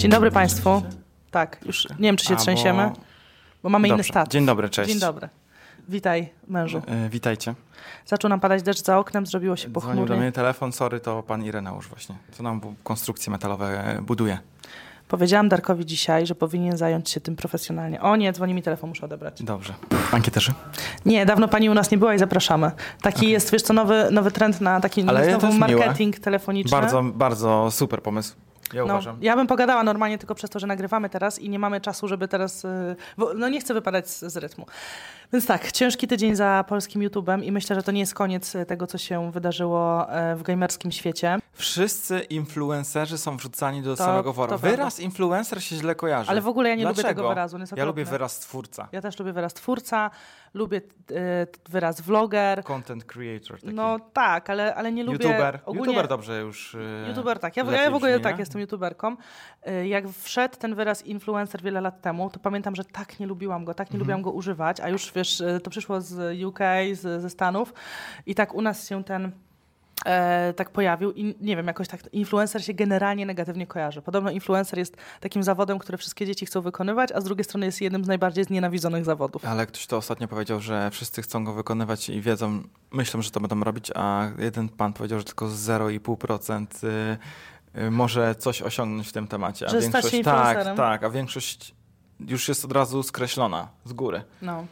Dzień dobry Państwu. Tak, już nie wiem, czy się A, bo- trzęsiemy, bo mamy inny Dobrze. status. Dzień dobry, cześć. Dzień dobry. Witaj, mężu. E, witajcie. Zaczął nam padać deszcz za oknem, zrobiło się Dzwonił do pochmurnie. mnie telefon, sorry, to pan Ireneusz właśnie. Co nam konstrukcje metalowe e, buduje. Powiedziałam Darkowi dzisiaj, że powinien zająć się tym profesjonalnie. O nie, dzwoni mi telefon, muszę odebrać. Dobrze. Ankieterzy? Nie, dawno pani u nas nie była i zapraszamy. Taki jest, wiesz co, nowy, nowy trend na taki Ale znowu jest miłe. marketing telefoniczny. Bardzo, bardzo super pomysł. Ja No, uważam. ja bym pogadała normalnie tylko przez to, że nagrywamy teraz i nie mamy czasu, żeby teraz. y, No nie chcę wypadać z, z rytmu. Więc tak, ciężki tydzień za polskim YouTubem i myślę, że to nie jest koniec y, tego, co się wydarzyło e, w gamerskim świecie. Wszyscy influencerzy są wrzucani do To- samego wora. to prawda. Wyraz influencer się źle kojarzy. Ale w ogóle ja nie lubię Dlaczego? tego wyrazu. Ja lubię wyraz twórca. Ja też lubię wyraz twórca, lubię y, wyraz vloger. Content creator. Taki. No tak, ale, ale nie lubię. YouTuber. Ogólnie, YouTuber dobrze już. e, YouTuber tak. Ja, ja w ogóle brzmi, tak nie? jestem YouTuberką. Y, Jak wszedł ten wyraz influencer wiele lat temu, to pamiętam, że tak nie lubiłam go, tak nie Mhm. lubiłam go używać, a już wiesz, to przyszło z UK, z, ze Stanów i tak u nas się ten e, tak pojawił i nie wiem, jakoś tak influencer się generalnie negatywnie kojarzy. Podobno influencer jest takim zawodem, które wszystkie dzieci chcą wykonywać, a z drugiej strony jest jednym z najbardziej znienawidzonych zawodów. Ale ktoś to ostatnio powiedział, że wszyscy chcą go wykonywać i wiedzą, myślą, że to będą robić, a jeden pan powiedział, że tylko 0,5% y, y, może coś osiągnąć w tym temacie. A Że większość, tak, tak, a większość już jest od razu skreślona z góry. No.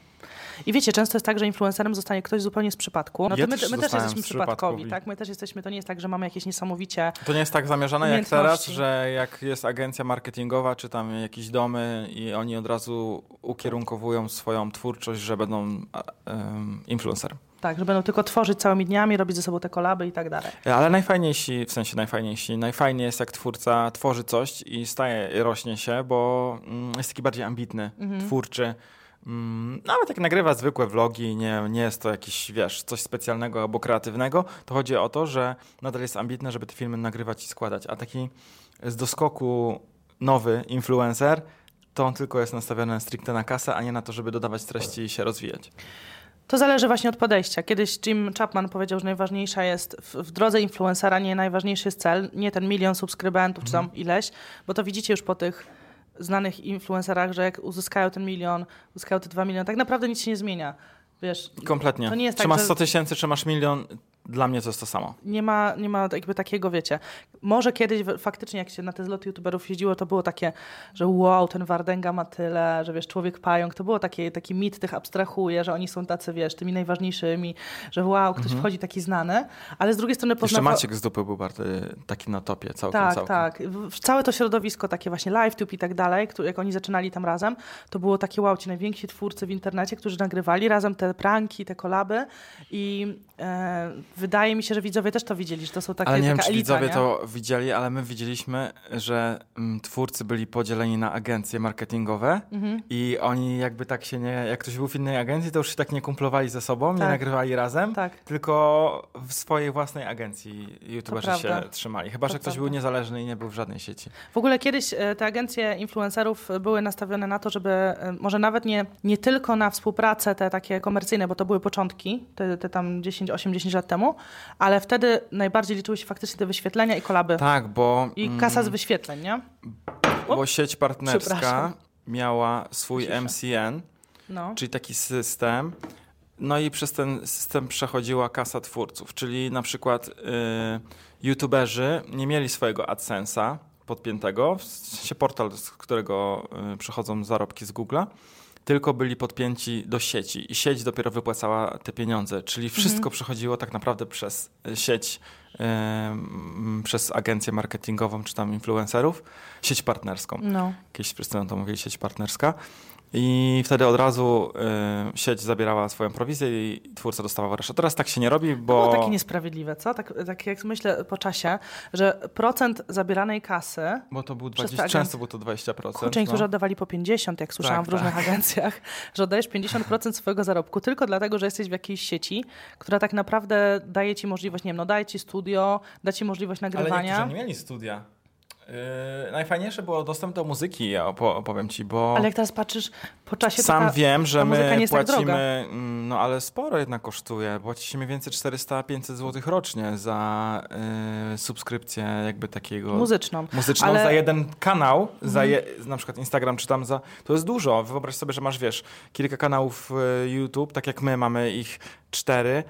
I wiecie, często jest tak, że influencerem zostanie ktoś zupełnie z przypadku. No to Ja my, też my też jesteśmy przypadkowi, tak? My też jesteśmy, to nie jest tak, że mamy jakieś niesamowicie... To nie jest tak zamierzone jak teraz, że jak jest agencja marketingowa, czy tam jakieś domy i oni od razu ukierunkowują swoją twórczość, że będą em, influencerem. Tak, że będą tylko tworzyć całymi dniami, robić ze sobą te kolaby i tak dalej. Ale najfajniejsi, w sensie najfajniejsi, najfajniej jest jak twórca tworzy coś i staje, rośnie się, bo mm, jest taki bardziej ambitny, Mhm. twórczy. Mm, nawet jak nagrywa zwykłe vlogi, nie, nie jest to jakiś, wiesz, coś specjalnego albo kreatywnego, to chodzi o to, że nadal jest ambitny, żeby te filmy nagrywać i składać. A taki z doskoku nowy influencer, to on tylko jest nastawiony stricte na kasę, a nie na to, żeby dodawać treści i się rozwijać. To zależy właśnie od podejścia. Kiedyś Jim Chapman powiedział, że najważniejsza jest w, w drodze influencera, nie najważniejszy jest cel, nie ten milion subskrybentów czy Mhm. tam ileś, bo to widzicie już po tych znanych influencerach, że jak uzyskają ten milion, uzyskają te dwa miliony, tak naprawdę nic się nie zmienia. Wiesz, Kompletnie. To nie jest czy tak, masz że- 100 tysięcy, czy masz milion, dla mnie to jest to samo. nie ma, nie ma jakby takiego, wiecie, może kiedyś faktycznie jak się na te zloty youtuberów jeździło, to było takie, że wow, ten Wardęga ma tyle, że wiesz, człowiek pająk, to było takie, taki mit tych abstrahuje, że oni są tacy, wiesz, tymi najważniejszymi, że wow, ktoś wchodzi taki znany, ale z drugiej strony Mhm. Jeszcze poznawa... Maciek z dupy był bardzo taki na topie, całkiem, Tak, całkiem. tak. Całe to środowisko takie właśnie LiveTube i tak dalej, jak oni zaczynali tam razem, to było takie wow, ci najwięksi twórcy w internecie, którzy nagrywali razem te pranki, te kolaby i e, wydaje mi się, że widzowie też to widzieli, że to są takie ale nie wiem, czy elita, widzowie nie? to widzieli, ale my widzieliśmy, że mm, twórcy byli podzieleni na agencje marketingowe Mhm. i oni jakby tak się nie, jak ktoś był w innej agencji, to już się tak nie kumplowali ze sobą, nie Tak. nagrywali razem, Tak. tylko w swojej własnej agencji youtuberzy się trzymali. Chyba, To że ktoś prawda. był niezależny i nie był w żadnej sieci. W ogóle kiedyś e, te agencje influencerów były nastawione na to, żeby e, może nawet nie, nie tylko na współpracę te takie komercyjne, bo to były początki, te, te tam 10, 8, 10 lat temu, ale wtedy najbardziej liczyły się faktycznie te wyświetlenia i kolaby. Tak, bo, I mm, kasa z wyświetleń, nie? bo sieć partnerska miała swój Cisza. MCN, No. czyli taki system. No i przez ten system przechodziła kasa twórców, czyli na przykład y, youtuberzy nie mieli swojego AdSense'a podpiętego, w sensie portal, z którego y, przychodzą zarobki z Google'a, tylko byli podpięci do sieci i sieć dopiero wypłacała te pieniądze, czyli wszystko przechodziło tak naprawdę przez y, sieć, y, mm, przez agencję marketingową czy tam influencerów, sieć partnerską. no. Kiedyś na to mówili sieć partnerska. I wtedy od razu y, sieć zabierała swoją prowizję i twórca dostawał resztę. Teraz tak się nie robi, bo... Było takie niesprawiedliwe, co? Tak, tak jak myślę po czasie, że procent zabieranej kasy, Bo to był Przez 20, te często było to 20%. kurczę, no. oddawali po 50, jak słyszałam Tak, w różnych agencjach, że oddajesz 50% swojego zarobku tylko dlatego, że jesteś w jakiejś sieci, która tak naprawdę daje ci możliwość, nie wiem, no daje ci studio, da ci możliwość Ale nagrywania. niektórzy nie mieli studia. Yy, najfajniejsze było dostęp do muzyki, ja opo- opowiem ci, bo Ale jak teraz patrzysz po czasie, sam ta, wiem, że my tak płacimy, mm, no ale sporo jednak kosztuje. Płaci się mniej więcej 400-500 zł rocznie za yy, subskrypcję jakby takiego... Muzyczną. Muzyczną Ale- za jeden kanał, Mhm. za je, na przykład Instagram czy tam za... To jest dużo. Wyobraź sobie, że masz, wiesz, kilka kanałów e, YouTube, tak jak my mamy ich cztery,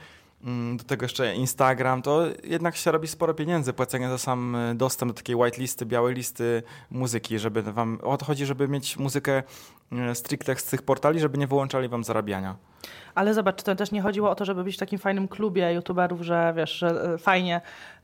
do tego jeszcze Instagram, to jednak się robi sporo pieniędzy, płacenie za sam e, dostęp do takiej white listy, białej listy muzyki, żeby wam... O to chodzi, żeby mieć muzykę e, stricte z tych portali, żeby nie wyłączali wam zarabiania. Ale zobacz, to też nie chodziło o to, żeby być w takim fajnym klubie youtuberów, że wiesz, że e, fajnie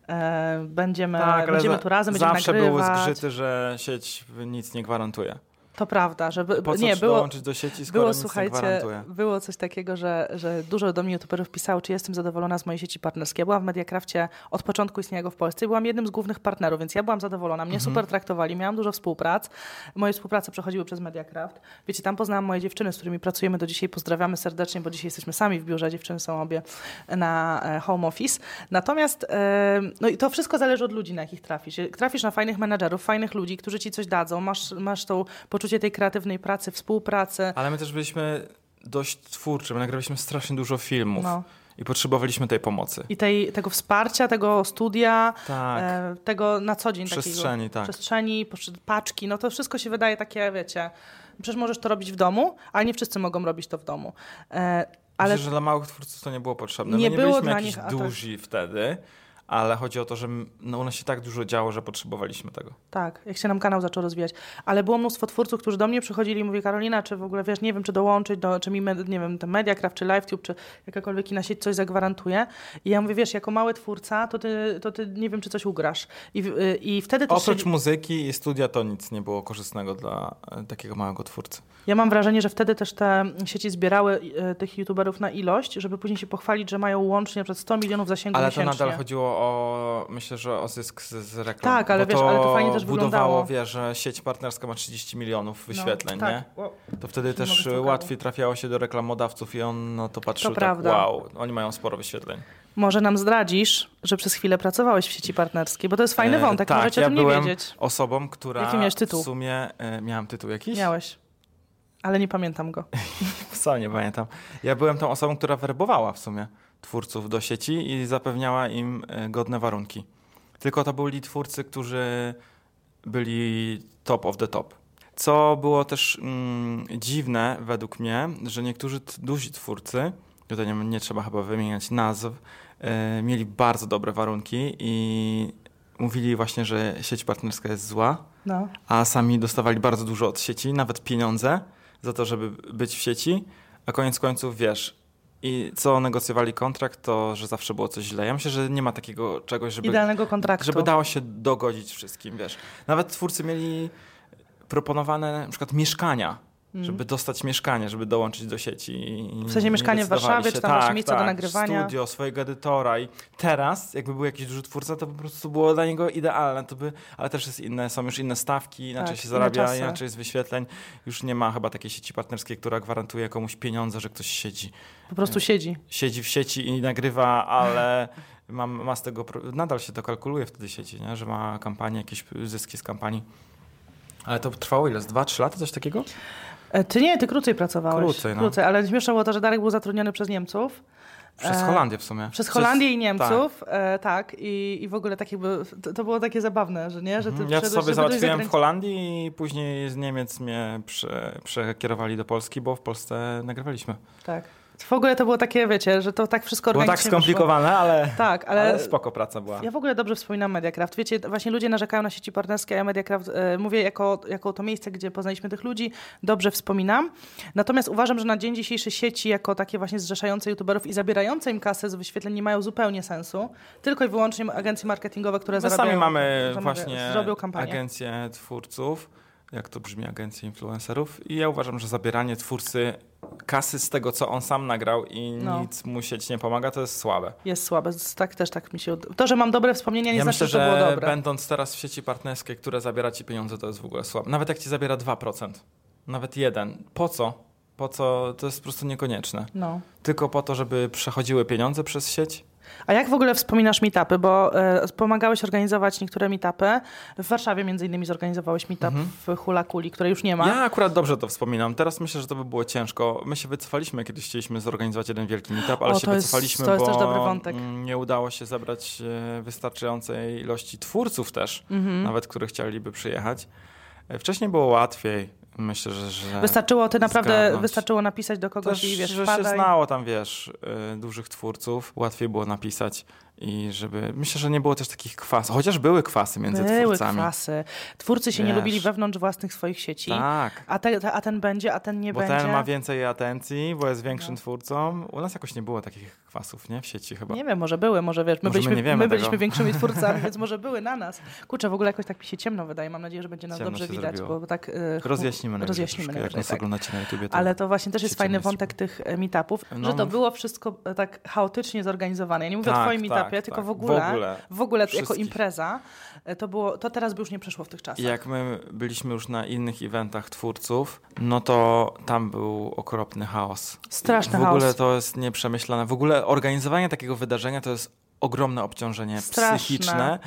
e, będziemy, będziemy za- tu razem, będziemy zawsze nagrywać. były zgrzyty, że sieć nic nie gwarantuje. To prawda, żeby Po co nie było. dołączyć do sieci, skoro Było, słuchajcie, było coś takiego, że, że dużo do mnie youtuberów pisało, czy jestem zadowolona z mojej sieci partnerskiej. Ja byłam w Mediacrafcie od początku istnienia go w Polsce i byłam jednym z głównych partnerów, więc ja byłam zadowolona. Mnie super traktowali, miałam dużo współprac. Moje współprace przechodziły przez Mediacraft. Wiecie, tam poznałam moje dziewczyny, z którymi pracujemy do dzisiaj. Pozdrawiamy serdecznie, bo dzisiaj jesteśmy sami w biurze. Dziewczyny są obie na e, home office. Natomiast, e, no i to wszystko zależy od ludzi, na jakich trafisz. Trafisz na fajnych menadżerów, fajnych ludzi, którzy ci coś dadzą. Masz, masz to poczucie tej kreatywnej pracy, współpracy. Ale my też byliśmy dość twórczy, my nagraliśmy strasznie dużo filmów No. i potrzebowaliśmy tej pomocy. I tej, tego wsparcia, tego studia, Tak, e, tego na co dzień przestrzeni, takiego, tak. przestrzeni, paczki, no to wszystko się wydaje takie, wiecie, przecież możesz to robić w domu, ale nie wszyscy mogą robić to w domu. E, ale Myślę, że dla małych twórców to nie było potrzebne. Nie my nie było byliśmy jakiś nich, duzi wtedy, ale chodzi o to, że no, u nas się tak dużo działo, że potrzebowaliśmy tego. tak, jak się nam kanał zaczął rozwijać. Ale było mnóstwo twórców, którzy do mnie przychodzili i mówili, Karolina, czy w ogóle, wiesz, nie wiem, czy dołączyć, do, czy mi, nie wiem, ten Mediacraft, czy LiveTube, czy jakakolwiek inna sieć coś zagwarantuje. I ja mówię, wiesz, jako mały twórca, to ty, to ty nie wiem, czy coś ugrasz. I, i wtedy też Oprócz się, muzyki i studia to nic nie było korzystnego dla e, takiego małego twórcy. Ja mam wrażenie, że wtedy też te sieci zbierały e, tych youtuberów na ilość, żeby później się pochwalić, że mają łącznie przed 100 milionów zasięgu Ale to miesięcznie. nadal chodziło o, myślę, że o zysk z, z reklam. Tak, ale bo wiesz, ale to fajnie też budowało, wyglądało. że sieć partnerska ma 30 milionów No, wyświetleń, tak. nie? To wtedy Nie też łatwiej trafiało się do reklamodawców i on no, to patrzył To tak, prawda. wow, oni mają sporo wyświetleń. Może nam zdradzisz, że przez chwilę pracowałeś w sieci partnerskiej, bo to jest fajny E, wątek, tak, możecie ja o tym nie byłem wiedzieć. osobą, która Jaki miałeś tytuł? w sumie... E, miałem tytuł jakiś? Miałeś. Ale nie pamiętam go. Wcale nie pamiętam. Ja byłem tą osobą, która werbowała w sumie twórców do sieci i zapewniała im e, godne warunki. Tylko to byli twórcy, którzy byli top of the top. Co było też mm, dziwne według mnie, że niektórzy duzi twórcy, tutaj nie, nie trzeba chyba wymieniać nazw, e, mieli bardzo dobre warunki i mówili właśnie, że sieć partnerska jest zła, No. a sami dostawali bardzo dużo od sieci, nawet pieniądze za to, żeby być w sieci, a koniec końców wiesz. I co negocjowali kontrakt, to że zawsze było coś źle. Ja myślę, że nie ma takiego czegoś, żeby, Idealnego kontraktu. żeby dało się dogodzić wszystkim, wiesz. Nawet twórcy mieli proponowane na przykład mieszkania, żeby dostać mieszkanie, żeby dołączyć do sieci. W sensie nie mieszkanie w Warszawie, się. czy tam tak, miejsce do tak, nagrywania. studio, swojego edytora i teraz, jakby był jakiś duży twórca, to po prostu było dla niego idealne, to by, ale też jest inne, są już inne stawki, inaczej Tak, się zarabia, inaczej jest wyświetleń. Już nie ma chyba takiej sieci partnerskiej, która gwarantuje komuś pieniądze, że ktoś siedzi. Po prostu siedzi. Siedzi w sieci i nagrywa, ale ma, ma z tego, nadal się to kalkuluje wtedy sieci, nie? że ma kampanię, jakieś zyski z kampanii. Ale to trwało ile? Z 2-3 lata, coś takiego? E, Ty nie, ty krócej pracowałeś. Krócej, no. krócej ale śmieszne było to, że Darek był zatrudniony przez Niemców. Przez E, Holandię w sumie. Przez Holandię i Niemców, tak. e, tak. I, I w ogóle tak jakby, to, to było takie zabawne, że nie, że ty Mhm. Ja sobie załatwiłem w. Holandii i później z Niemiec mnie prze, przekierowali do Polski, bo w Polsce nagrywaliśmy. Tak. W ogóle to było takie, wiecie, że to tak wszystko Było tak wyszło. skomplikowane, ale, Tak, ale, ale spoko praca była. ja w ogóle dobrze wspominam Mediacraft. Wiecie, właśnie ludzie narzekają na sieci partnerskie, a ja Mediacraft e, mówię jako, jako to miejsce, gdzie poznaliśmy tych ludzi, dobrze wspominam. Natomiast uważam, że na dzień dzisiejszy sieci jako takie właśnie zrzeszające youtuberów i zabierające im kasę z wyświetleń nie mają zupełnie sensu. Tylko i wyłącznie agencje marketingowe, które My zarabiają, sami mamy zamawia- właśnie zrobią kampanię. agencję twórców, jak to brzmi, agencję influencerów i ja uważam, że zabieranie twórcy kasy z tego, co on sam nagrał i No. nic mu sieć nie pomaga, to jest słabe. Jest słabe. Tak też tak mi się... To, że mam dobre wspomnienia nie ja znaczy, myślę, że to było że dobre. będąc teraz w sieci partnerskiej, które zabiera ci pieniądze, to jest w ogóle słabe. Nawet jak ci zabiera 2%, nawet jeden. Po co? Po co? To jest po prostu niekonieczne. No. Tylko po to, żeby przechodziły pieniądze przez sieć? A jak w ogóle wspominasz meetupy? Bo e, pomagałeś organizować niektóre meetupy. W Warszawie między innymi zorganizowałeś meetup Mhm. w Hula Kuli, której już nie ma. Ja akurat dobrze to wspominam. Teraz myślę, że to by było ciężko. My się wycofaliśmy, kiedyś chcieliśmy zorganizować jeden wielki meetup, ale O, się jest- wycofaliśmy, to jest bo też dobry wątek. mm, nie udało się zebrać e, wystarczającej ilości twórców też, Mhm. nawet którzy chcieliby przyjechać. E, Wcześniej było łatwiej. Myślę, że... że... Wystarczyło, ty naprawdę zgarnąć. wystarczyło napisać do kogoś Też, i wiesz, że się wpadaj. znało tam, wiesz, y, dużych twórców, łatwiej było napisać i żeby... Myślę, że nie było też takich kwasów, chociaż były kwasy między Były twórcami. kwasy. Twórcy się nie Wiesz. lubili wewnątrz własnych swoich sieci. Tak. A, te, a ten będzie, a ten nie Bo będzie. ten ma więcej atencji, bo jest większym No. twórcą. U nas jakoś nie było takich kwasów, nie? W sieci chyba. Nie wiem, może były, może wiesz, my Może my byliśmy, nie my tego. byliśmy większymi twórcami, więc może były na nas. Kurczę, w ogóle jakoś tak mi się ciemno wydaje. Mam nadzieję, że będzie nas Ciemno dobrze widać, zrobiło. bo tak. y, Rozjaśnimy najwyżej Rozjaśnimy troszkę, jak nas tak. oglądacie na YouTubie. To... Ale to właśnie też jest fajny wątek tych e, meetupów, No, że to mów. było wszystko e, tak chaotycznie zorganizowane. Ja nie mówię o Tak, twoim tak, meetupie, tak. tylko w W ogóle, ogóle. w ogóle jako impreza. E, To, było, to teraz by już nie przeszło w tych czasach. Jak my byliśmy już na innych eventach twórców, no to tam był okropny chaos. Straszny W ogóle chaos. to jest nieprzemyślane. W ogóle organizowanie takiego wydarzenia to jest ogromne obciążenie Straszne. psychiczne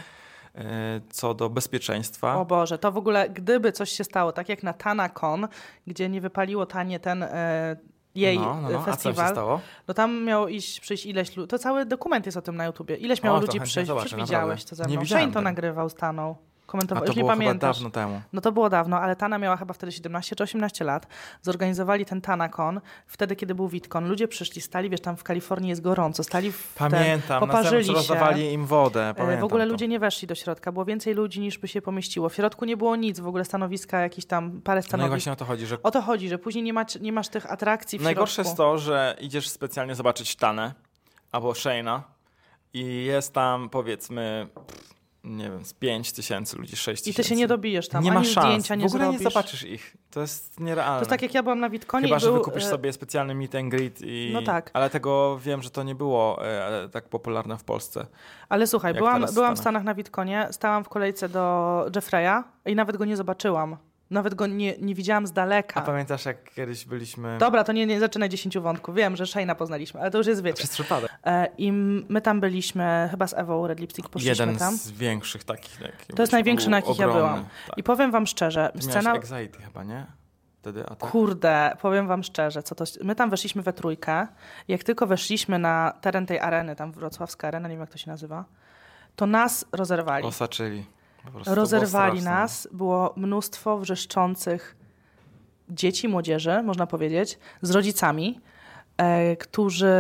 y, co do bezpieczeństwa. O Boże, to w ogóle, gdyby coś się stało, tak jak na TanaCon, gdzie nie wypaliło tanie ten e, jej no, no, no. e, A co festiwal, stało? no tam miało iść, przyjść ileś ludzi, to cały dokument jest o tym na YouTubie, ileś miało O, ludzi przyjść, zobaczę, widziałeś to ze mną. Shane to nagrywał, stanął, A komentował, to już nie było pamiętasz. dawno temu. No to było dawno, ale Tana miała chyba wtedy 17 czy 18 lat. Zorganizowali ten TanaCon, wtedy kiedy był WitCon. Ludzie przyszli, stali, wiesz, tam w Kalifornii jest gorąco, stali w ten, Pamiętam, na poparzyli się. rozdawali im wodę. E, Pamiętam W ogóle to. ludzie nie weszli do środka, było więcej ludzi niż by się pomieściło. W środku nie było nic, w ogóle stanowiska, jakieś tam parę No i stanowisk. właśnie o to chodzi, że O to chodzi, że później nie, nie masz tych atrakcji w Najgorsze środku. jest to, że idziesz specjalnie zobaczyć Tanę albo Shane'a i jest tam powiedzmy, pff, nie wiem, z 5 tysięcy ludzi, 6 I tysięcy. ty się nie dobijesz tam, Nie ani ma szans. zdjęcia nie w ogóle zrobisz. nie zobaczysz ich. To jest nierealne. To jest tak jak ja byłam na Witconie Chyba, i że był, wykupisz e, sobie specjalny meet and greet i... No tak. Ale tego wiem, że to nie było e, tak popularne w Polsce. Ale słuchaj, byłam, byłam w Stanach. Na Witconie, stałam w kolejce do Jeffreya i nawet go nie zobaczyłam. Nawet go nie, nie widziałam z A daleka. pamiętasz, jak kiedyś byliśmy... Dobra, to nie, nie zaczynaj dziesięciu wątków. Wiem, że Shane'a poznaliśmy, ale to już jest wiecie. Przez przypadek. E, I my tam byliśmy, chyba z Ewą Red Lipstick poszliśmy Jeden tam. z większych takich. Jaki To jest największy, na jakich ja ogromny. byłam. Tak. I powiem wam szczerze, Ty scena... anxiety chyba, nie? Wtedy, a tak? Kurde, powiem wam szczerze, co to. My tam weszliśmy we trójkę. Jak tylko weszliśmy na teren tej areny, tam wrocławska arena, nie wiem jak to się nazywa, to nas rozerwali. Osaczyli. Rozerwali nas. Było mnóstwo wrzeszczących dzieci, młodzieży, można powiedzieć, z rodzicami, e, którzy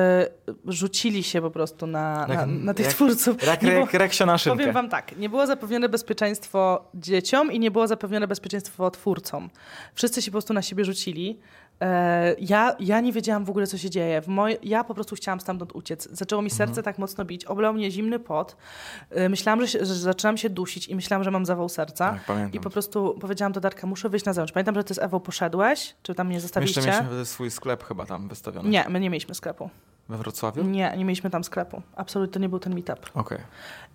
rzucili się po prostu na, na, Jak- na tych jak- twórców. Jak było- rek, reksio na szynkę. Powiem wam tak, nie było zapewnione bezpieczeństwo dzieciom i nie było zapewnione bezpieczeństwo twórcom. Wszyscy się po prostu na siebie rzucili. E, ja, ja nie wiedziałam w ogóle, co się dzieje. Moj, ja po prostu chciałam stamtąd uciec. Zaczęło mi serce tak mocno bić, oblał mnie zimny pot. E, myślałam, że, się, że zaczynam się dusić i myślałam, że mam zawał serca. Tak, pamiętam. I po prostu powiedziałam do Darka, muszę wyjść na zewnątrz. Pamiętam, że ty z Ewą poszedłeś, czy tam mnie My jeszcze zostawiliście? mieliśmy swój sklep chyba tam wystawiony. Nie, my nie mieliśmy sklepu. We Wrocławiu? Nie, nie mieliśmy tam sklepu. Absolutnie to nie był ten meetup. Okej.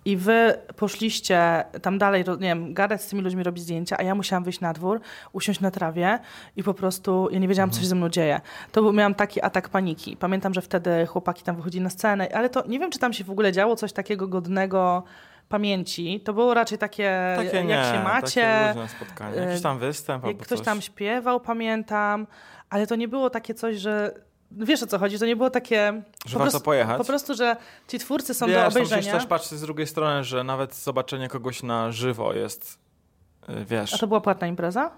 I wy poszliście tam dalej, nie wiem, gadać z tymi ludźmi, robić zdjęcia, a ja musiałam wyjść na dwór, usiąść na trawie i po prostu ja nie wiedziałam, co się ze mną dzieje. To był, miałam taki atak paniki. Pamiętam, że wtedy chłopaki tam wychodzili na scenę, ale to nie wiem, czy tam się w ogóle działo coś takiego godnego pamięci. To było raczej takie, Takie jak nie, się macie. spotkanie. Jakiś tam występ Jak ktoś coś. tam śpiewał, pamiętam, ale to nie było takie coś, że. Wiesz o co chodzi? To nie było takie. Że po warto prostu, pojechać? Po prostu, że ci twórcy są Wiesz, do obejrzenia. też patrzeć z drugiej strony, że nawet zobaczenie kogoś na żywo jest, y, wiesz, A to była płatna impreza?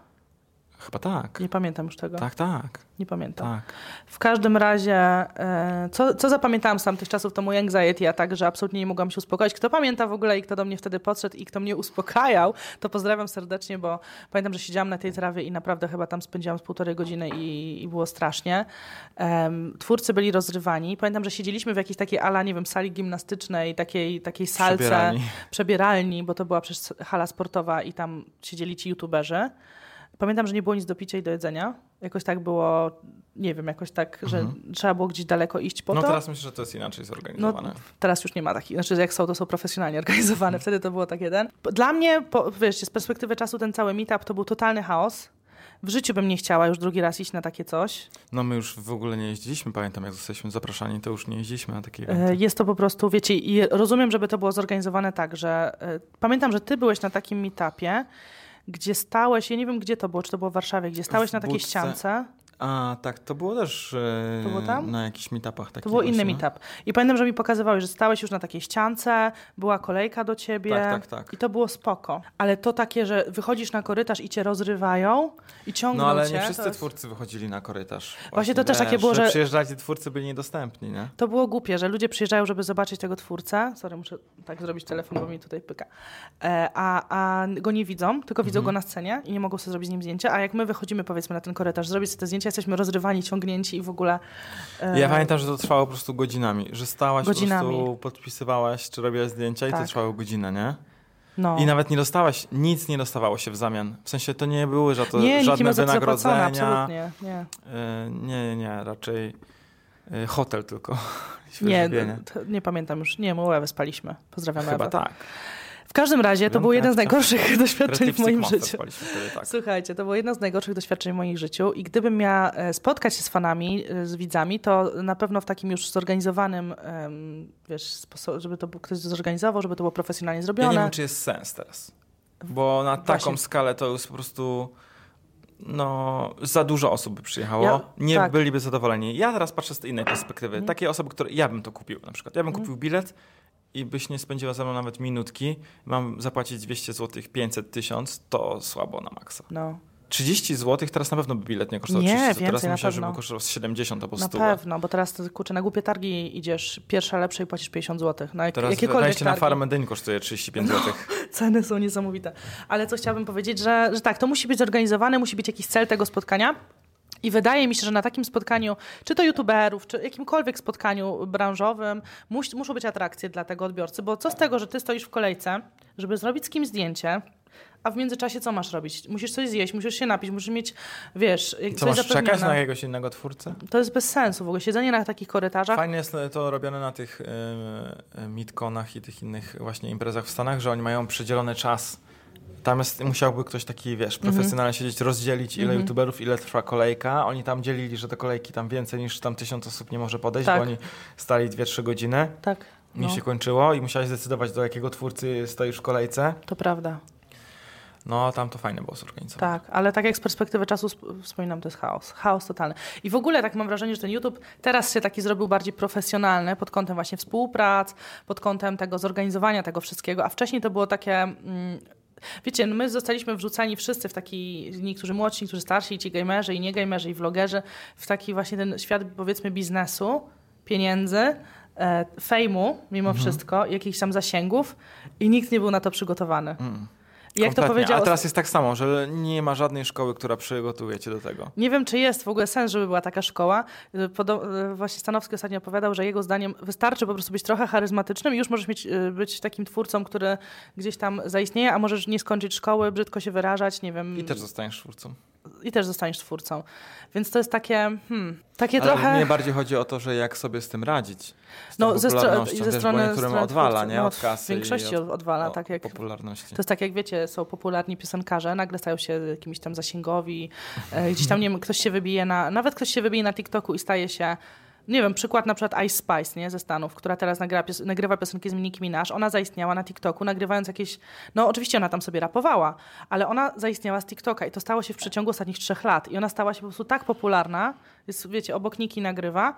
Chyba tak. Nie pamiętam już tego. Tak, tak, Nie pamiętam. tak. W każdym razie, e, co, co zapamiętałam z tamtych czasów, to mój anxiety atak, że absolutnie nie mogłam się uspokoić. Kto pamięta w ogóle i kto do mnie wtedy podszedł i kto mnie uspokajał, to pozdrawiam serdecznie, bo pamiętam, że siedziałam na tej trawie i naprawdę chyba tam spędziłam z półtorej godziny i, i było strasznie. Em, twórcy byli rozrywani. Pamiętam, że siedzieliśmy w jakiejś takiej ala, nie wiem, sali gimnastycznej, takiej, takiej salce, Przebierani. przebieralni, bo to była przecież hala sportowa i tam siedzieli ci youtuberzy. Pamiętam, że nie było nic do picia i do jedzenia. Jakoś tak było, nie wiem, jakoś tak, że trzeba było gdzieś daleko iść po Mhm. No to. teraz myślę, że to jest inaczej zorganizowane. Teraz już nie ma takich, znaczy jak są, to są profesjonalnie organizowane. Wtedy to było tak jeden. Dla mnie, po, wiesz, z perspektywy czasu ten cały meetup to był totalny chaos. w życiu bym nie chciała już drugi raz iść na takie coś. No my już w ogóle nie jeździliśmy, pamiętam jak zostaliśmy zapraszani, to już nie jeździliśmy na takie E, eventy. Jest to po prostu, wiecie, i rozumiem, żeby to było zorganizowane tak, że e, pamiętam, że ty byłeś na takim meetupie, gdzie stałeś, ja nie wiem gdzie to było, czy to było w Warszawie, gdzie stałeś W na takiej budce. ściance. A, tak, to było też e, To było tam? na jakichś meetupach To był inny właśnie. no. meetup. I pamiętam, że mi pokazywałeś, że stałeś już na takiej ściance, była kolejka do ciebie. Tak, tak, tak. I to było spoko. Ale to takie, że wychodzisz na korytarz i cię rozrywają i ciągną No ale cię. nie wszyscy jest- twórcy wychodzili na korytarz. Właśnie to też takie było, że- Przyjeżdżali twórcy byli niedostępni, nie? To było głupie, że ludzie przyjeżdżają, żeby zobaczyć tego twórcę. Sorry, muszę tak zrobić telefon, bo mi tutaj pyka. E, a, a go nie widzą, tylko widzą Mhm. go na scenie i nie mogą sobie zrobić z nim zdjęcia. A jak my wychodzimy, powiedzmy, na ten korytarz, zrobić sobie te zdjęcia, jesteśmy rozrywani, ciągnięci i w ogóle. e, Ja pamiętam, że to trwało po prostu godzinami, że stałaś Godzinami. po prostu, podpisywałaś, czy robiłaś zdjęcia i to Tak. trwało godzinę, nie? No. I nawet nie dostałaś, nic nie dostawało się w zamian. W sensie to nie były to nie, żadne to wynagrodzenia. absolutnie. Nie, E, nie, nie, raczej e, hotel tylko. nie, to, nie pamiętam już. Nie, my u Ewy spaliśmy. Pozdrawiam Chyba Ewę. tak. W każdym razie to był jeden z najgorszych doświadczeń w moim życiu. tak. Słuchajcie, to było jedno z najgorszych doświadczeń w moim życiu i gdybym miała e, spotkać się z fanami, e, z widzami, to na pewno w takim już zorganizowanym, wiesz, żeby to ktoś zorganizował, żeby to było profesjonalnie Ja zrobione. nie wiem, czy jest sens teraz. Bo na taką Właśnie. skalę to już po prostu no, za dużo osób by przyjechało. Ja- nie tak. byliby zadowoleni. Ja teraz patrzę z tej innej perspektywy. Mhm. Takie osoby, które ja bym to kupił na przykład. Ja bym Mhm. kupił bilet i byś nie spędziła ze mną nawet minutki. Mam zapłacić 200 zł, 500, 1000, to słabo na maksa. No, 30 zł teraz na pewno by bilet nie kosztował Nie, 30 zł. Teraz na myślę, że by kosztował z 70 albo na 100. pewno, bo teraz, to, kurczę, na głupie targi idziesz pierwsze lepsze i płacisz 50 zł. Na jak, Teraz jakiekolwiek wejście na farmę dyń kosztuje 35 zł. Ceny są niesamowite. Ale co chciałabym powiedzieć, że, że tak, to musi być zorganizowane, musi być jakiś cel tego spotkania. I wydaje mi się, że na takim spotkaniu, czy to youtuberów, czy jakimkolwiek spotkaniu branżowym, mus, muszą być atrakcje dla tego odbiorcy, bo co z tego, że ty stoisz w kolejce, żeby zrobić z kimś zdjęcie, a w międzyczasie co masz robić? Musisz coś zjeść, musisz się napić, musisz mieć, wiesz, Co, coś masz czekać na jakiegoś innego twórcę? To jest bez sensu w ogóle. Siedzenie na takich korytarzach. Fajnie jest to robione na tych y, y, mitkonach i tych innych właśnie imprezach w Stanach, że oni mają przydzielony czas. Tam jest, musiałby ktoś taki, wiesz, profesjonalnie siedzieć, rozdzielić ile Mhm. youtuberów, ile trwa kolejka. Oni tam dzielili, że te kolejki tam więcej niż tam tysiąc osób nie może podejść, Tak. bo oni stali 2-3 godziny, Tak, no, się kończyło i musiałeś zdecydować, do jakiego twórcy stoisz w kolejce. to prawda. No, tam to fajnie było zorganizowane. Tak, ale tak jak z perspektywy czasu sp- wspominam, to jest chaos. Chaos totalny. I w ogóle tak mam wrażenie, że ten YouTube teraz się taki zrobił bardziej profesjonalny pod kątem właśnie współprac, pod kątem tego zorganizowania tego wszystkiego, a wcześniej to było takie... Mm, Wiecie, no my zostaliśmy wrzucani wszyscy w taki, niektórzy młodsi, niektórzy starsi, i ci gamerzy, i nie gamerzy, i vlogerzy, w taki właśnie ten świat, powiedzmy, biznesu, pieniędzy, e, fejmu, mimo Mhm. wszystko, jakichś tam zasięgów i nikt nie był na to przygotowany. Mm. Jak to powiedział A teraz jest tak samo, że nie ma żadnej szkoły, która przygotuje cię do tego. Nie wiem, czy jest w ogóle sens, żeby była taka szkoła. Podo- właśnie Stanowski ostatnio opowiadał, że jego zdaniem wystarczy po prostu być trochę charyzmatycznym i już możesz mieć, y, być takim twórcą, który gdzieś tam zaistnieje, a możesz nie skończyć szkoły, brzydko się wyrażać, nie wiem. I też zostaniesz twórcą. I też zostaniesz twórcą. Więc to jest takie, hmm, takie Ale trochę... mnie bardziej chodzi o to, że jak sobie z tym radzić. Z No, ze, stro- ze strony, niektórym odwala, nie? No, Od kasy W większości od, odwala, tak jak... popularności. To jest tak jak wiecie, są popularni piosenkarze, nagle stają się jakimiś tam zasięgowi, e, gdzieś tam, nie wiem, ktoś się wybije na, nawet ktoś się wybije na TikToku i staje się, nie wiem, przykład na przykład Ice Spice, nie, ze Stanów, która teraz nagrywa, pios nagrywa piosenki z Nicki Minaj, ona zaistniała na TikToku, nagrywając jakieś, no oczywiście ona tam sobie rapowała, ale ona zaistniała z TikToka i to stało się w przeciągu ostatnich trzech lat i ona stała się po prostu tak popularna, jest, wiecie, obok Niki nagrywa,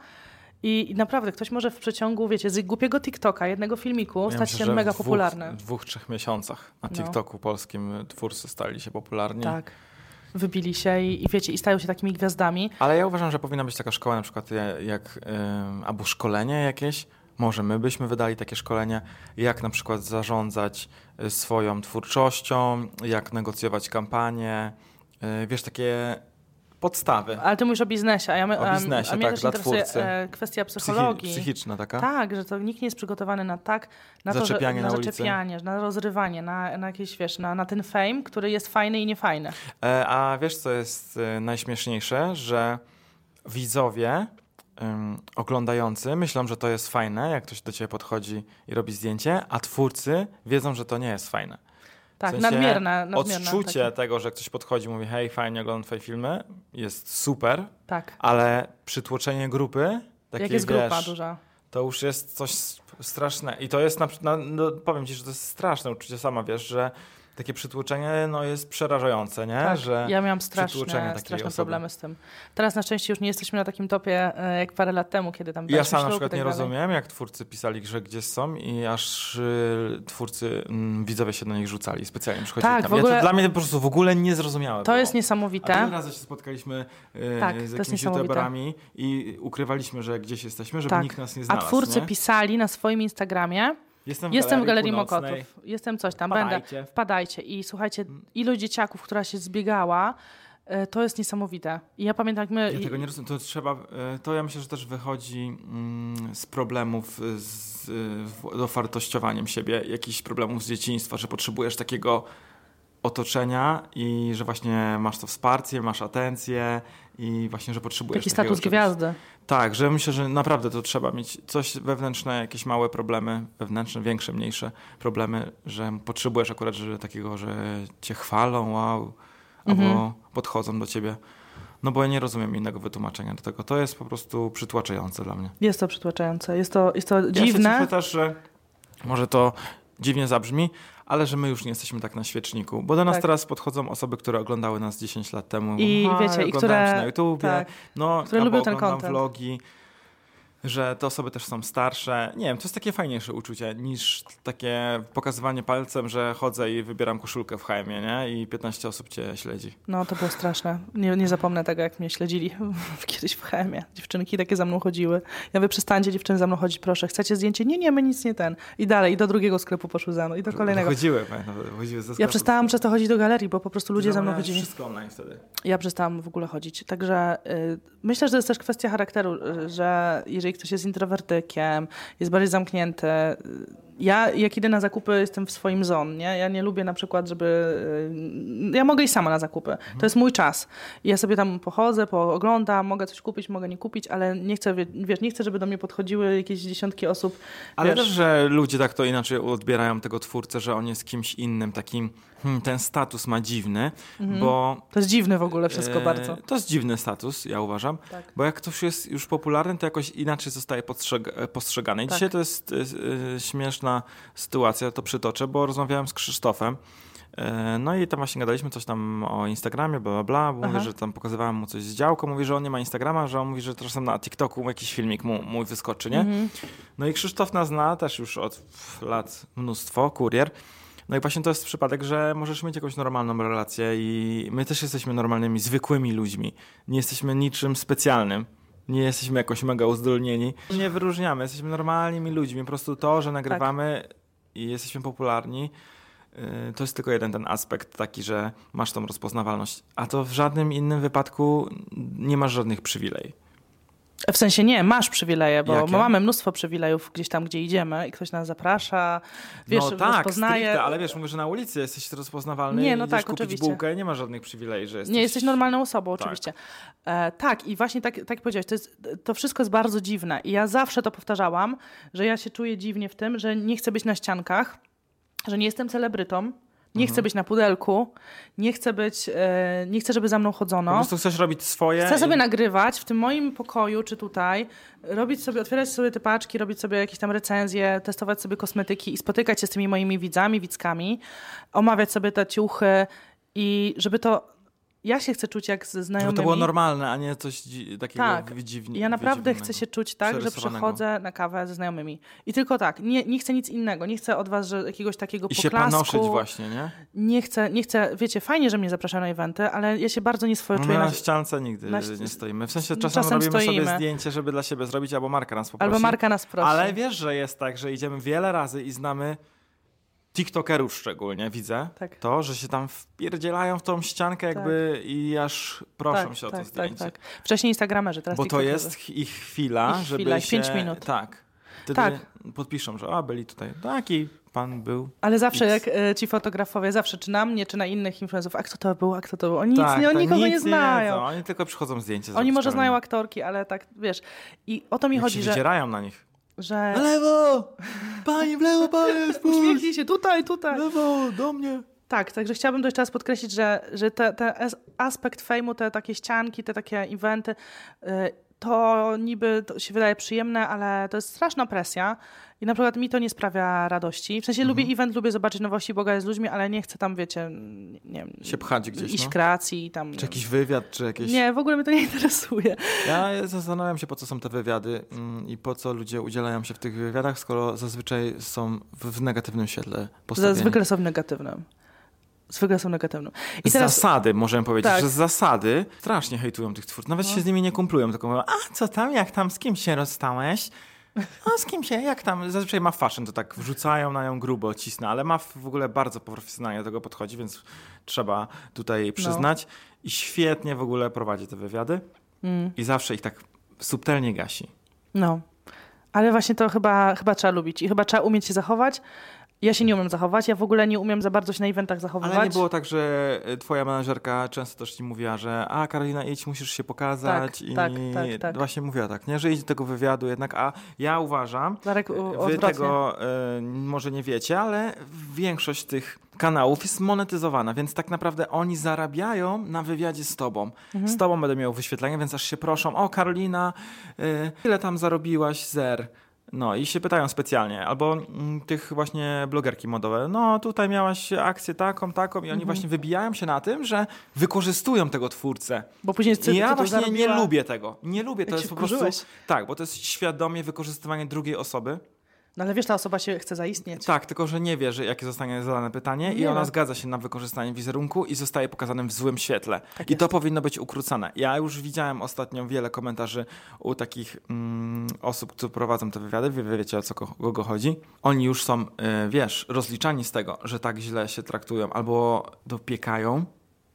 i, I naprawdę ktoś może w przeciągu, wiecie, z głupiego TikToka, jednego filmiku, Ja stać myślę, się mega dwóch, popularny. W dwóch, trzech miesiącach na No. TikToku polskim twórcy stali się popularni. Tak. Wybili się i, i wiecie, i stają się takimi gwiazdami. Ale ja uważam, że powinna być taka szkoła na przykład jak, ym, albo szkolenie jakieś. Może my byśmy wydali takie szkolenie, jak na przykład zarządzać y, swoją twórczością, jak negocjować kampanię. Y, wiesz, takie podstawy. Ale ty mówisz o biznesie, a ja my, O a- biznesie, a mnie tak, też dla twórcy. e, kwestia Psychi- psychologii. psychiczna taka. Tak, że to nikt nie jest przygotowany na tak, na Zaczepianie to, że, na na ulicy. zaczepianie, na rozrywanie, na, na jakieś, wiesz, na, na ten fame, który jest fajny i niefajny. E, A wiesz, co jest e, najśmieszniejsze? Że widzowie ym, oglądający myślą, że to jest fajne, jak ktoś do ciebie podchodzi i robi zdjęcie, a twórcy wiedzą, że to nie jest fajne. Tak, W sensie nadmierne, nadmierne. Odczucie takie. tego, że ktoś podchodzi i mówi hej, fajnie oglądam twoje filmy, jest super, Tak. ale przytłoczenie grupy, takie, Jak jest grupa wiesz, duża. to już jest coś straszne. I to jest, na, na, no, powiem ci, że to jest straszne uczucie, sama wiesz, że takie przytłoczenie no, jest przerażające, nie? Tak, że ja miałam straszne, straszne problemy z tym. Teraz na szczęście już nie jesteśmy na takim topie e, jak parę lat temu, kiedy tam Ja sam na przykład tak nie dalej. rozumiem, jak twórcy pisali, że gdzie są i aż y, twórcy, mm, widzowie się do nich rzucali, specjalnie przychodzili Tak, tam. w ogóle- ja, to dla mnie to po prostu w ogóle niezrozumiałe To było. jest A niesamowite. razy się spotkaliśmy y, Tak, z jakimiś youtuberami i ukrywaliśmy, że gdzieś jesteśmy, żeby Tak. nikt nas nie A znalazł. twórcy nie? pisali na swoim Instagramie, Jestem w jestem w Galerii Północnej. Mokotów, jestem coś tam, Wpadajcie. będę, wpadajcie. I słuchajcie, ilu dzieciaków, która się zbiegała, e, to jest niesamowite. I ja pamiętam, jak my... Ja tego nie rozumiem. To trzeba, y, to ja myślę, że też wychodzi mm, z problemów y, z dowartościowaniem siebie, jakichś problemów z dzieciństwa, że potrzebujesz takiego otoczenia i że właśnie masz to wsparcie, masz atencję i właśnie, że potrzebujesz Taki status czegoś. gwiazdy. Tak, że myślę, że naprawdę to trzeba mieć coś wewnętrzne, jakieś małe problemy, wewnętrzne, większe, mniejsze problemy, że potrzebujesz akurat że takiego, że cię chwalą, wow, albo Mhm. podchodzą do ciebie. No bo ja nie rozumiem innego wytłumaczenia do tego. To jest po prostu przytłaczające dla mnie. Jest to przytłaczające, jest to, jest to Ja się dziwne. cieszę też, że może to dziwnie zabrzmi, ale że my już nie jesteśmy tak na świeczniku. Bo do nas Tak. teraz podchodzą osoby, które oglądały nas 10 lat temu. I Aha, wiecie, i które- na YouTubie, tak, no, które lubią ten content. vlogi, że te osoby też są starsze. Nie wiem, to jest takie fajniejsze uczucie niż takie pokazywanie palcem, że chodzę i wybieram koszulkę w HM, nie? I 15 osób cię śledzi. No to było straszne. Nie, nie zapomnę tego, jak mnie śledzili kiedyś w chemie. Dziewczynki takie za mną chodziły. Ja mówię, przestańcie dziewczyny za mną chodzić, proszę. Chcecie zdjęcie? Nie, nie, my nic nie ten. I dalej, i do drugiego sklepu poszły za mną, i do kolejnego. Chodziły, pamiętam, chodziły ze Ja sklepu. przestałam przez to chodzić do galerii, bo po prostu ludzie za mną chodzili. Wszystko online wtedy. Ja przestałam w ogóle chodzić. Także y, myślę, że to jest też kwestia charakteru, y, że jeżeli ktoś jest introwertykiem, jest bardziej zamknięty. Ja, jak idę na zakupy, jestem w swoim zon, nie? Ja nie lubię na przykład, żeby... y, Ja mogę iść sama na zakupy. To jest mój czas. Ja sobie tam pochodzę, pooglądam, mogę coś kupić, mogę nie kupić, ale nie chcę, wie- wiesz, nie chcę, żeby do mnie podchodziły jakieś dziesiątki osób. Ale wiesz, też, że ludzie tak to inaczej odbierają tego twórcę, że on jest kimś innym, takim, hmm, ten status ma dziwny, bo... To jest dziwne w ogóle wszystko e, bardzo. To jest dziwny status, ja uważam, Tak. bo jak ktoś jest już popularny, to jakoś inaczej zostaje postrzeg e, postrzegany. I Tak. dzisiaj to jest e, e, śmieszna sytuacja, to przytoczę, bo rozmawiałem z Krzysztofem, e, no i tam właśnie gadaliśmy coś tam o Instagramie, bla, bla, bla. Mówi, Aha. że tam pokazywałem mu coś z działką. Mówi, że on nie ma Instagrama, że on mówi, że czasem na TikToku jakiś filmik mu, mój wyskoczy, nie? Mhm. No i Krzysztof nas zna też już od lat mnóstwo, kurier. No i właśnie to jest przypadek, że możesz mieć jakąś normalną relację i my też jesteśmy normalnymi, zwykłymi ludźmi. Nie jesteśmy niczym specjalnym. Nie jesteśmy jakoś mega uzdolnieni. Nie wyróżniamy, jesteśmy normalnymi ludźmi. Po prostu to, że nagrywamy i jesteśmy popularni, yy, to jest tylko jeden ten aspekt taki, że masz tą rozpoznawalność. A to w żadnym innym wypadku nie masz żadnych przywilej. W sensie nie, masz przywileje, bo Jakie? mamy mnóstwo przywilejów gdzieś tam, gdzie idziemy i ktoś nas zaprasza, wiesz, no tak, rozpoznaje. stricte, ale wiesz, mówię, że na ulicy jesteś rozpoznawalny Nie, no tak, kupić oczywiście. bułkę, nie ma żadnych przywilei, że jesteś... Nie, jesteś normalną osobą, Tak. oczywiście. E, tak, i właśnie tak, tak powiedziałeś, to, jest, to wszystko jest bardzo dziwne. I ja zawsze to powtarzałam, że ja się czuję dziwnie w tym, że nie chcę być na ściankach, że nie jestem celebrytą, nie Mhm. chcę być na pudelku, nie chcę być, e, nie chcę, żeby za mną Po chodzono. prostu chcesz robić swoje... Chcę sobie i... nagrywać w tym moim pokoju czy tutaj, robić sobie, otwierać sobie te paczki, robić sobie jakieś tam recenzje, testować sobie kosmetyki i spotykać się z tymi moimi widzami, widzkami, omawiać sobie te ciuchy i żeby to... Ja się chcę czuć jak ze znajomymi. Żeby to było normalne, a nie coś dzi- takiego Tak. wydziwnego. I ja naprawdę chcę się czuć tak, że przychodzę na kawę ze znajomymi. I tylko tak. Nie, nie chcę nic innego. Nie chcę od was że jakiegoś takiego I się poklasku. panoszyć właśnie, nie? Nie chcę, nie chcę, wiecie, fajnie, że mnie zapraszają na eventy, ale ja się bardzo nieswojo No czuję my na, na ściance nigdy na- nie stoimy. W sensie czasem, czasem robimy stoimy. sobie zdjęcie, żeby dla siebie zrobić, albo Marka nas poprosi. Albo Marka nas prosi. Ale wiesz, że jest tak, że idziemy wiele razy i znamy TikTokerów szczególnie, widzę Tak. to, że się tam wpierdzielają w tą ściankę jakby i aż proszą się o to tak, zdjęcie. Tak, tak. Wcześniej Instagramerzy, teraz Bo to jest ch- ich chwila, Ich żeby chwila, się... pięć minut. Tak. Wtedy Tak. podpiszą, że a, byli tutaj. Taki pan był. Ale zawsze X. jak e, ci fotografowie, zawsze czy na mnie, czy na innych influencerów, a kto to był, a kto to był? Oni nic tak, nie, oni tak, nikogo nic nie znają. wiedzą. Oni tylko przychodzą zdjęcie Oni może znają aktorki, ale tak, wiesz. I o to mi Jak chodzi, się że, na nich. Że lewo! Pani w lewo, panie, uśmiechnij się tutaj, tutaj. lewo, do mnie. Tak, także chciałabym jeszcze raz podkreślić, że, że te, ten aspekt fejmu, te takie ścianki, te takie eventy, y, to niby to się wydaje przyjemne, ale to jest straszna presja. I na przykład mi to nie sprawia radości. W sensie mhm. lubię event, lubię zobaczyć nowości, Boga z ludźmi, ale nie chcę tam, wiecie, nie wiem, się pchać gdzieś. Iść no. kreacji tam. Czy jakiś wywiad, czy jakieś. Nie, w ogóle mnie to nie interesuje. Ja zastanawiam się, po co są te wywiady mm, i po co ludzie udzielają się w tych wywiadach, skoro zazwyczaj są w, negatywnym świetle postawieni. Zazwyczaj są w negatywnym. Zwykle są negatywne. I teraz... Zasady, możemy powiedzieć, tak. że z zasady strasznie hejtują tych twórców. Nawet no. się z nimi nie kumplują, tylko mówią, a co tam, jak tam, z kim się rozstałeś? A z kim się, jak tam? Zazwyczaj ma fashion, to tak wrzucają na nią grubo, cisnę, ale ma w ogóle bardzo profesjonalnie do tego podchodzi, więc trzeba tutaj przyznać. No. I świetnie w ogóle prowadzi te wywiady mm. i zawsze ich tak subtelnie gasi. No. Ale właśnie to chyba, chyba trzeba lubić i chyba trzeba umieć się zachować, ja się nie umiem zachować, ja w ogóle nie umiem za bardzo się na eventach zachowywać. Ale nie było tak, że e, twoja menedżerka często też ci mówiła, że a Karolina idź, musisz się pokazać tak, i tak, tak, tak. właśnie mówiła tak, nie, że idź do tego wywiadu jednak, a ja uważam, Darek, wy tego y, może nie wiecie, ale większość tych kanałów jest monetyzowana, więc tak naprawdę oni zarabiają na wywiadzie z tobą. Mhm. Z tobą będę miał wyświetlenia, więc aż się proszą, o Karolina, y, ile tam zarobiłaś zer? No i się pytają specjalnie, albo mm, tych właśnie blogerki modowe, no tutaj miałaś akcję taką, taką i oni mhm. właśnie wybijają się na tym, że wykorzystują tego twórcę. Bo później I ja właśnie zarobiła... nie lubię tego. Nie lubię, to Jak jest po prostu... Tak, bo to jest świadomie wykorzystywanie drugiej osoby. No ale wiesz, ta osoba się chce zaistnieć. Tak, tylko że nie wie, że jakie zostanie zadane pytanie nie i ona zgadza się na wykorzystanie wizerunku i zostaje pokazanym w złym świetle. Tak I jest. to powinno być ukrócone. Ja już widziałem ostatnio wiele komentarzy u takich mm, osób, które prowadzą te wywiady, wy wiecie o co kogo chodzi. Oni już są, y, wiesz, rozliczani z tego, że tak źle się traktują albo dopiekają,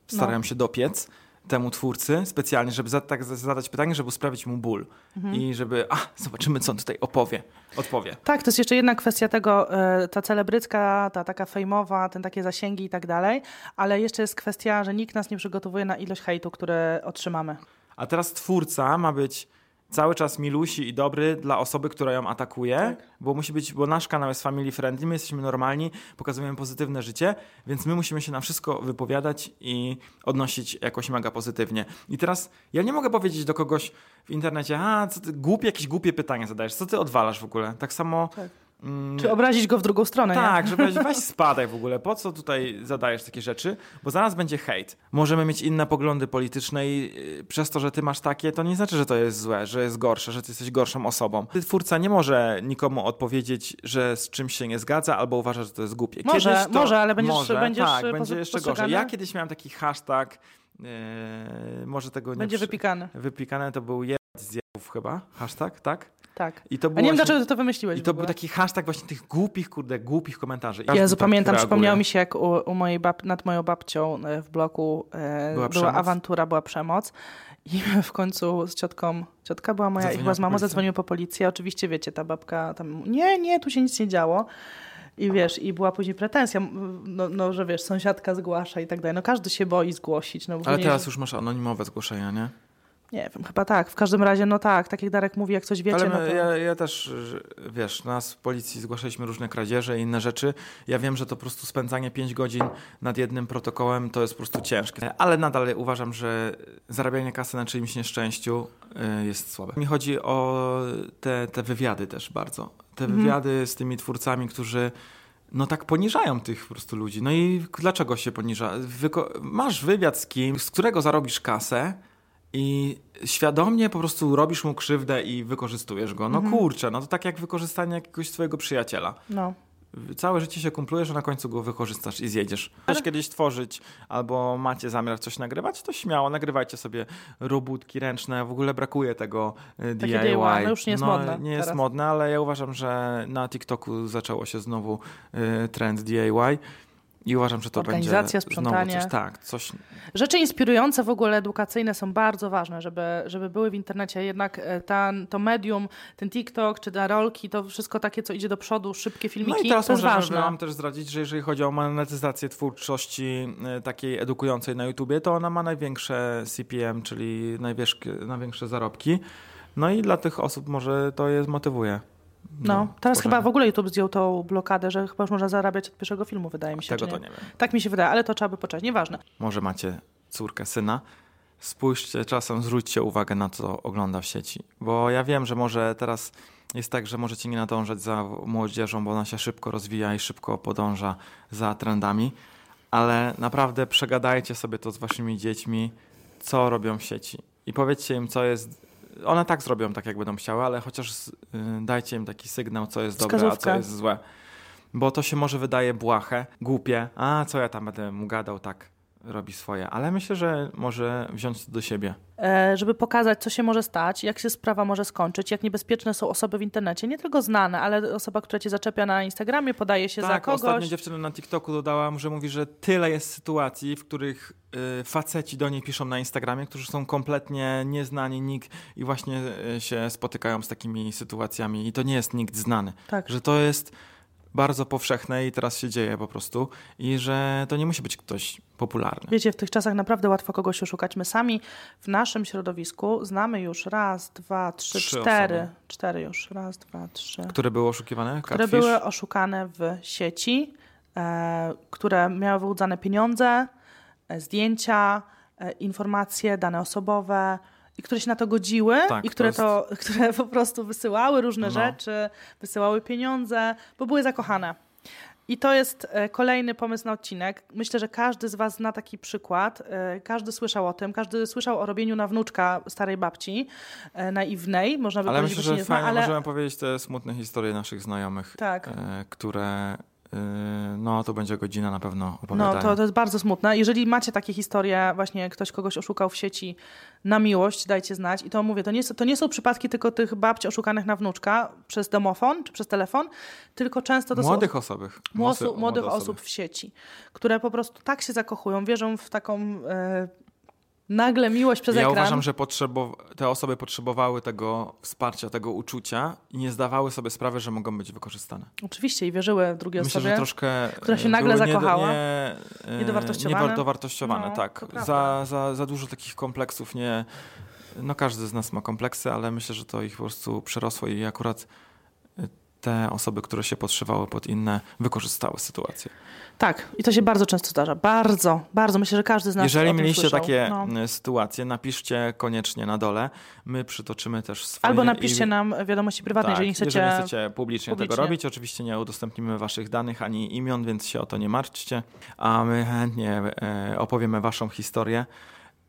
starają no. się dopiec temu twórcy specjalnie, żeby za, tak zadać pytanie, żeby sprawić mu ból mhm. i żeby, a, zobaczymy, co on tutaj opowie, odpowie. Tak, to jest jeszcze jedna kwestia tego, e, ta celebrycka, ta taka fejmowa, ten takie zasięgi i tak dalej, ale jeszcze jest kwestia, że nikt nas nie przygotowuje na ilość hejtu, które otrzymamy. A teraz twórca ma być cały czas milusi i dobry dla osoby, która ją atakuje, tak. bo musi być, bo nasz kanał jest family friendly, my jesteśmy normalni, pokazujemy pozytywne życie, więc my musimy się na wszystko wypowiadać i odnosić jakoś mega pozytywnie. I teraz ja nie mogę powiedzieć do kogoś w internecie, a co ty, głupie, jakieś głupie pytanie zadajesz, co ty odwalasz w ogóle? Tak samo tak. Mm. Czy obrazić go w drugą stronę? Tak, nie? że weź, spadaj w ogóle. Po co tutaj zadajesz takie rzeczy? Bo zaraz będzie hejt. Możemy mieć inne poglądy polityczne i y, przez to, że ty masz takie, to nie znaczy, że to jest złe, że jest gorsze, że ty jesteś gorszą osobą. Twórca nie może nikomu odpowiedzieć, że z czymś się nie zgadza albo uważa, że to jest głupie. Kiedyś może, to, może, ale będziesz, może, będziesz tak, będzie jeszcze gorzej. Ja kiedyś miałem taki hashtag, yy, może tego nie... Będzie wypikany. Wypikane to był jeb z chyba, hashtag, tak? Tak. I to było A nie wiem, dlaczego to wymyśliłeś. I to był taki hashtag właśnie tych głupich, kurde, głupich komentarzy. Ja Jezu, tak pamiętam, reaguje. przypomniało mi się, jak u, u mojej bab nad moją babcią e, w bloku e, była, była awantura, była przemoc. I w końcu z ciotką, ciotka była moja i chyba z mamą zadzwonił po policję. Oczywiście, wiecie, ta babka tam, nie, nie, tu się nic nie działo. I wiesz, i była później pretensja, no, no że wiesz, sąsiadka zgłasza i tak dalej. No każdy się boi zgłosić. No, Ale teraz już masz anonimowe zgłoszenia, nie? Nie wiem, chyba tak. W każdym razie, no tak, tak jak Darek mówi, jak coś wiecie, Ale my, no to... ja, ja też, wiesz, nas w policji zgłaszaliśmy różne kradzieże i inne rzeczy. Ja wiem, że to po prostu spędzanie 5 godzin nad jednym protokołem to jest po prostu ciężkie. Ale nadal uważam, że zarabianie kasy na czyimś nieszczęściu y, jest słabe. Mi chodzi o te, te wywiady też bardzo. Te mhm. wywiady z tymi twórcami, którzy no tak poniżają tych po prostu ludzi. No i dlaczego się poniża? Wyko masz wywiad z kimś, z którego zarobisz kasę, i świadomie po prostu robisz mu krzywdę i wykorzystujesz go. No mhm. kurczę, no to tak jak wykorzystanie jakiegoś swojego przyjaciela. No. Całe życie się kumplujesz, a na końcu go wykorzystasz i zjedziesz. Chcesz Ale... kiedyś tworzyć albo macie zamiar coś nagrywać, to śmiało, nagrywajcie sobie robótki ręczne. W ogóle brakuje tego DIY. Takie DIY no już nie jest no, modne. Nie jest modne, ale ja uważam, że na TikToku zaczęło się znowu y, trend DIY. I uważam, że to Organizacja, będzie sprzątanie. Coś, tak, coś... Rzeczy inspirujące w ogóle edukacyjne są bardzo ważne, żeby, żeby były w internecie. Jednak e, ta, to medium, ten TikTok czy te rolki, to wszystko takie, co idzie do przodu, szybkie filmiki, no i teraz to jest ważne. Mam też zdradzić, że jeżeli chodzi o monetyzację twórczości e, takiej edukującej na YouTubie, to ona ma największe CPM, czyli największe zarobki. No i dla tych osób może to je motywuje. No, do teraz chyba w ogóle YouTube zdjął tą blokadę, że chyba już można zarabiać od pierwszego filmu, wydaje mi się. Tego czy to nie wiem. Tak mi się wydaje, ale to trzeba by poczekać, nieważne. Może macie córkę, syna. Spójrzcie czasem, zwróćcie uwagę na to, co ogląda w sieci. Bo ja wiem, że może teraz jest tak, że możecie nie nadążać za młodzieżą, bo ona się szybko rozwija i szybko podąża za trendami, ale naprawdę przegadajcie sobie to z waszymi dziećmi, co robią w sieci. I powiedzcie im, co jest. One tak zrobią, tak jak będą chciały, ale chociaż y, dajcie im taki sygnał, co jest dobre, a co jest złe. Bo to się może wydaje błahe, głupie. A co ja tam będę mu gadał, tak robi swoje. Ale myślę, że może wziąć to do siebie. E, żeby pokazać, co się może stać, jak się sprawa może skończyć, jak niebezpieczne są osoby w internecie. Nie tylko znane, ale osoba, która cię zaczepia na Instagramie, podaje się za tak, kogoś. ostatnio dziewczyna na TikToku dodała, że mówi, że tyle jest sytuacji, w których y, faceci do niej piszą na Instagramie, którzy są kompletnie nieznani, nikt i właśnie y, się spotykają z takimi sytuacjami i to nie jest nikt znany. Tak. Że to jest bardzo powszechne i teraz się dzieje po prostu i że to nie musi być ktoś popularny. Wiecie, w tych czasach naprawdę łatwo kogoś oszukać. My sami w naszym środowisku znamy już raz, dwa, trzy, Trzy cztery. osoby. Cztery już. Raz, dwa, trzy. Które były oszukiwane? które Catfish? były oszukane w sieci, e, które miały wyłudzane pieniądze, e, zdjęcia, e, informacje, dane osobowe i które się na to godziły Tak, i które, to to, które po prostu wysyłały różne No. rzeczy, wysyłały pieniądze, bo były zakochane. I to jest e, kolejny pomysł na odcinek. Myślę, że każdy z Was zna taki przykład. E, Każdy słyszał o tym. Każdy słyszał o robieniu na wnuczka starej babci, e, naiwnej, można by Ale powiedzieć, myślę, że nie zna, fajnie ale możemy powiedzieć te smutne historie naszych znajomych, tak. które no to będzie godzina na pewno opowiadają. No, to, to jest bardzo smutne. Jeżeli macie takie historie, właśnie ktoś kogoś oszukał w sieci na miłość, dajcie znać. I to mówię, to nie, to nie są przypadki tylko tych babci oszukanych na wnuczka przez domofon czy przez telefon, tylko często to Młodych są osoby. młode młodych osoby. osób w sieci, które po prostu tak się zakochują, wierzą w taką e, nagle miłość przez ja ekran. uważam, że potrzebo- te osoby potrzebowały tego wsparcia, tego uczucia i nie zdawały sobie sprawy, że mogą być wykorzystane. Oczywiście i wierzyły w drugiej Myślę, osobie. że troszkę która się e, nagle zakochała. Nie, e, Niedowartościowane. niedowartościowane, No, tak. Za, za, za dużo takich kompleksów nie... No każdy z nas ma kompleksy, ale myślę, że to ich po prostu przerosło i akurat te osoby, które się podszywały pod inne, wykorzystały sytuację. Tak, i to się bardzo często zdarza. Bardzo, bardzo. Myślę, że każdy z nas Jeżeli mieliście słyszał. takie No. e, sytuacje, napiszcie koniecznie na dole. My przytoczymy też swoje. Albo napiszcie i... nam wiadomości prywatne, tak, jeżeli nie chcecie... jeżeli nie chcecie publicznie, publicznie. tego robić. Oczywiście nie udostępnimy waszych danych ani imion, więc się o to nie martwcie. A my chętnie e, opowiemy waszą historię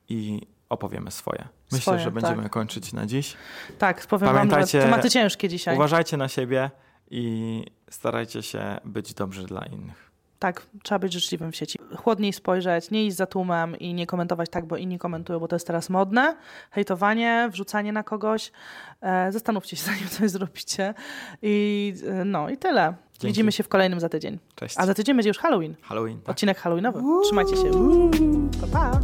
i opowiemy swoje. Myślę, Swoje, że będziemy tak. kończyć na dziś. Tak, powiem wam, Pamiętajcie, że tematy ciężkie dzisiaj. Uważajcie na siebie i starajcie się być dobrzy dla innych. Tak, trzeba być życzliwym w sieci. Chłodniej spojrzeć, nie iść za tłumem i nie komentować tak, bo inni komentują, bo to jest teraz modne. Hejtowanie, wrzucanie na kogoś. E, zastanówcie się, zanim coś zrobicie. I e, no i tyle. Dzięki. Widzimy się w kolejnym za tydzień. Cześć. A za tydzień będzie już Halloween. Halloween. Tak. Odcinek Halloweenowy. Trzymajcie się. Pa, pa.